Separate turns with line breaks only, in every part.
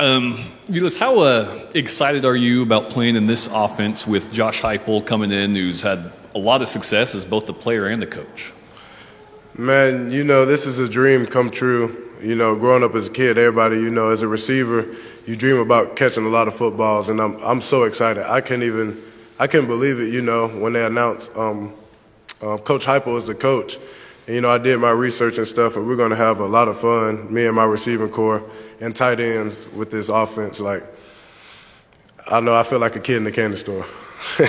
Um, Velus, how uh, excited are you about playing in this offense with Josh Heupel coming in, who's had a lot of success as both the player and the coach?
Man, you know, this is a dream come true. You know, growing up as a kid, everybody, you know, as a receiver, you dream about catching a lot of footballs, and I'm I'm so excited. I can't even I can't believe it. You know, when they announced um, uh, Coach Heupel is the coach, and you know, I did my research and stuff, and we're going to have a lot of fun, me and my receiving corps and tight ends with this offense. Like, I know I feel like a kid in the candy store.
Do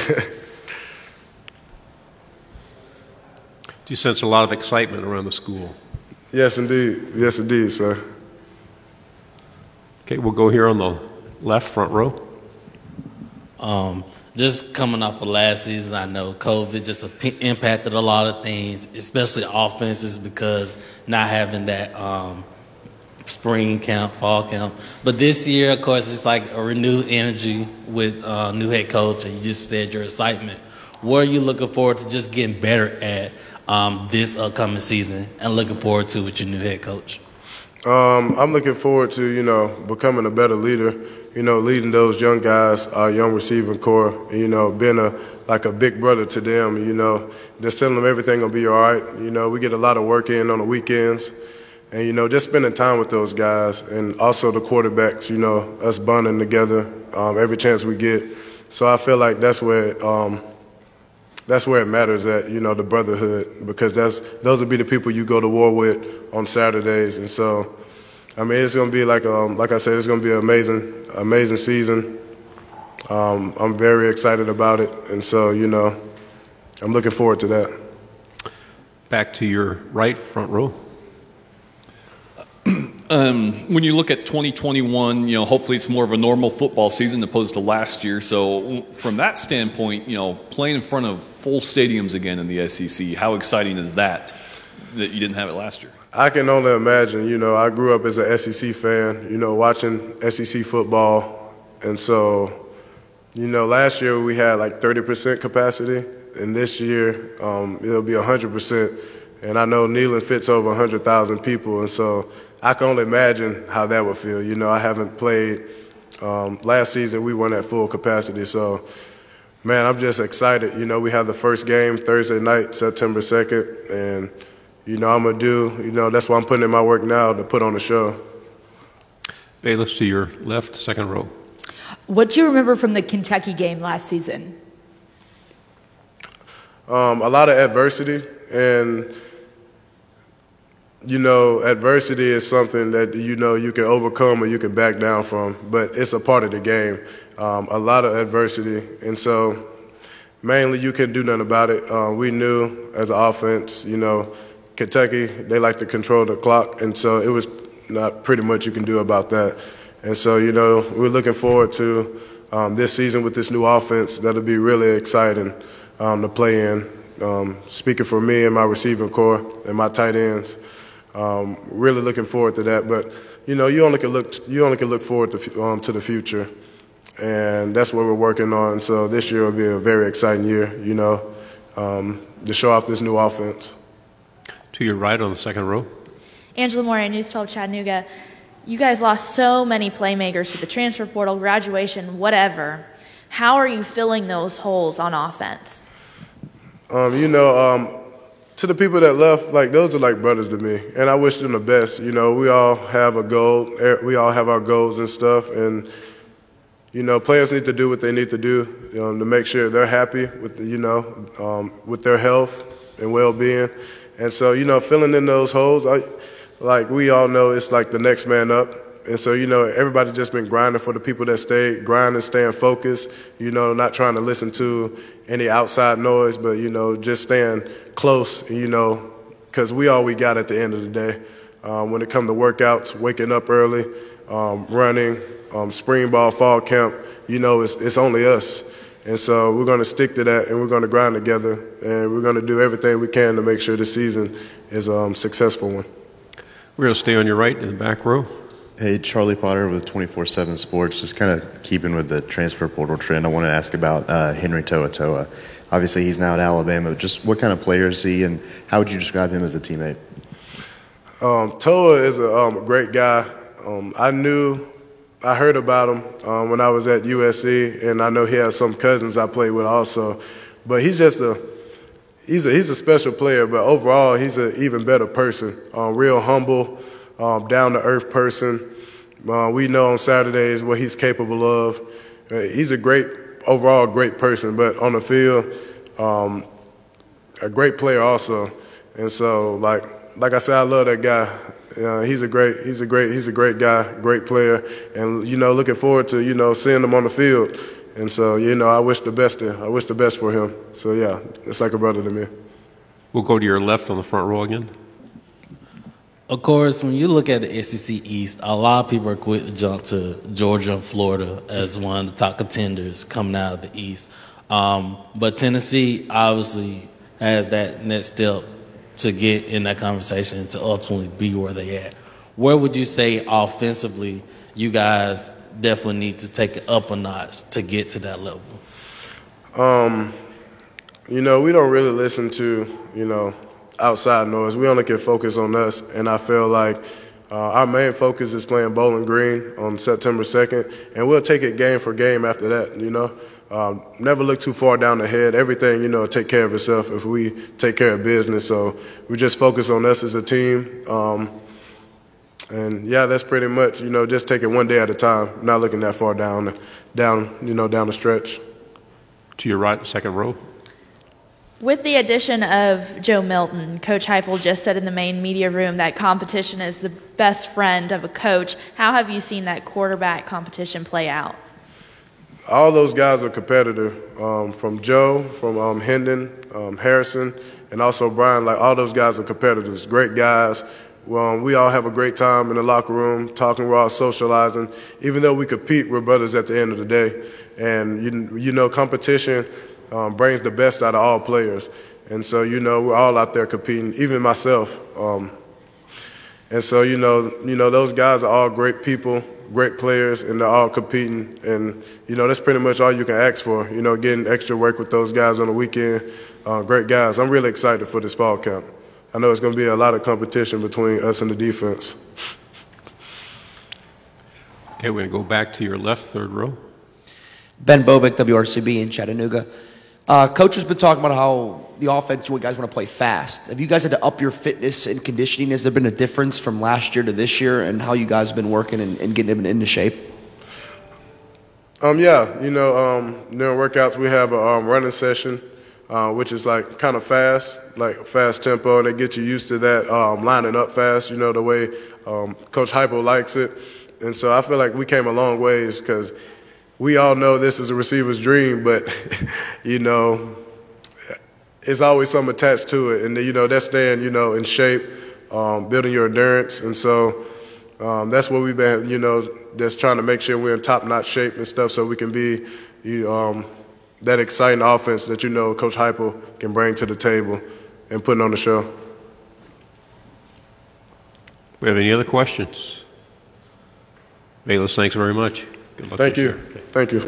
you sense a lot of excitement around the school?
Yes, indeed. Yes, indeed, sir.
Okay, we'll go here on the left front row.
Um, just coming off of last season, I know COVID just impacted a lot of things, especially offenses, because not having that um, spring camp, fall camp. But this year, of course, it's like a renewed energy with uh, new head coach, and you just said your excitement. What are you looking forward to just getting better at um, this upcoming season and looking forward to with your new head coach?
Um, I'm looking forward to, you know, becoming a better leader, you know, leading those young guys, our young receiving corps, you know, being a like a big brother to them, you know, just telling them everything will be all right. You know, we get a lot of work in on the weekends. And, you know, just spending time with those guys and also the quarterbacks, you know, us bonding together um, every chance we get. So I feel like that's where um, that's where it matters at, you know, the brotherhood, because that's those will be the people you go to war with on Saturdays. And so, I mean, it's going to be like, um, like I said, it's going to be an amazing, amazing season. Um, I'm very excited about it. And so, you know, I'm looking forward to that.
Back to your right front row.
Um, when you look at 2021, you know, hopefully it's more of a normal football season opposed to last year. So, from that standpoint, you know, playing in front of full stadiums again in the SEC, how exciting is that that you didn't have it last year?
I can only imagine. You know, I grew up as an SEC fan, you know, watching SEC football. And so, you know, last year we had like 30% capacity, and this year um, it'll be 100%. And I know Neyland fits over 100,000 people, and so I can only imagine how that would feel. You know, I haven't played. Um, last season we weren't at full capacity, so man, I'm just excited. You know, we have the first game Thursday night, September 2nd, and you know I'm gonna do. You know, that's why I'm putting in my work now to put on the show.
Velus to your left, second row.
What do you remember from the Kentucky game last season?
Um, a lot of adversity and you know, adversity is something that you know you can overcome or you can back down from, but it's a part of the game. Um, a lot of adversity, and so mainly you can't do nothing about it. Uh, we knew as an offense, you know, Kentucky they like to control the clock, and so it was not pretty much you can do about that. And so you know we're looking forward to um, this season with this new offense. That'll be really exciting um, to play in. Um, speaking for me and my receiving corps and my tight ends. Um, really looking forward to that. But you know, you only can look you only can look forward to, um, to the future, and that's what we're working on. So this year will be a very exciting year. You know, um, to show off this new offense.
To your right on the second row.
Angela Moore, News 12 Chattanooga. You guys lost so many playmakers to the transfer portal, graduation, whatever. How are you filling those holes on offense?
Um, you know, um, to the people that left, like those are like brothers to me, and I wish them the best. You know, we all have a goal. Eh, we all have our goals and stuff, and you know, players need to do what they need to do you know, to make sure they're happy with the, you know um, with their health and well-being. And so, you know, filling in those holes, I, like we all know, it's like the next man up. And so, you know, everybody just been grinding for the people that stayed, grinding, staying focused, you know, not trying to listen to any outside noise, but, you know, just staying close, you know, because we all we got at the end of the day. Um, when it comes to workouts, waking up early, um, running, um, spring ball, fall camp, you know, it's, it's only us. And so we're going to stick to that and we're going to grind together and we're going to do everything we can to make sure the season is a um, successful one.
We're going to stay on your right in the back row.
Hey, Charlie Potter with 24 7 Sports. Just kind of keeping with the transfer portal trend, I want to ask about uh, Henry Toa, Obviously, he's now at Alabama. Just what kind of player is he, and how would you describe him as a teammate?
Um, Toa is a um, great guy. Um, I knew I heard about him um, when I was at USC, and I know he has some cousins I played with also. But he's just a he's a he's a special player. But overall, he's an even better person. Um, real humble, um, down to earth person. Uh, we know on Saturdays what he's capable of. Uh, he's a great overall great person, but on the field, um, a great player also. And so, like like I said, I love that guy. Uh, he's a great he's a great he's a great guy, great player, and you know, looking forward to you know seeing him on the field. And so, you know, I wish the best to, I wish the best for him. So yeah, it's like a brother to me.
We'll go to your left on the front row again.
Of course, when you look at the SEC East, a lot of people are quick to jump to Georgia and Florida as one of the top contenders coming out of the East. Um, but Tennessee obviously has that next step to get in that conversation to ultimately be where they at. Where would you say offensively you guys definitely need to take it up a notch to get to that level?
Um, you know, we don't really listen to, you know, outside noise. We only can focus on us. And I feel like uh, our main focus is playing Bowling Green on September 2nd. And we'll take it game for game after that, you know. Um, never look too far down the head. Everything, you know, take care of itself if we take care of business. So we just focus on us as a team. Um, and yeah, that's pretty much, you know, just take it one day at a time, not looking that far down, down, you know, down the stretch.
To your right, second row.
With the addition of Joe Milton, Coach Heupel just said in the main media room that competition is the best friend of a coach. How have you seen that quarterback competition play out?
All those guys are competitive. Um, from Joe, from um, Hendon, um, Harrison, and also Brian. Like all those guys are competitors. Great guys. Um, we all have a great time in the locker room, talking, we're all socializing. Even though we compete, we're brothers at the end of the day. And you, you know, competition um, brings the best out of all players. And so, you know, we're all out there competing, even myself. Um, and so, you know, you know, those guys are all great people great players and they're all competing. And, you know, that's pretty much all you can ask for, you know, getting extra work with those guys on the weekend. Uh, great guys. I'm really excited for this fall camp. I know it's going to be a lot of competition between us and the defense.
Okay, we're going to go back to your left, third row.
Ben Bobick, WRCB in Chattanooga. Uh, coach has been talking about how the offense, you guys want to play fast. Have you guys had to up your fitness and conditioning? Has there been a difference from last year to this year and how you guys have been working and, and getting into shape?
Um, yeah, you know, um, during workouts we have a um, running session, uh, which is like kind of fast, like fast tempo, and they get you used to that um, lining up fast. You know the way um, Coach Heupel likes it, and so I feel like we came a long ways because we all know this is a receiver's dream, but you know, it's always something attached to it, and you know that's staying you know in shape, um, building your endurance, and so um, that's what we've been you know just trying to make sure we're in top-notch shape and stuff, so we can be you, um, that exciting offense that you know Coach Heupel can bring to the table and putting on the show.
We have any other questions? Velus, thanks very much. Good luck
Thank
this
you.
year. Okay.
Thank you.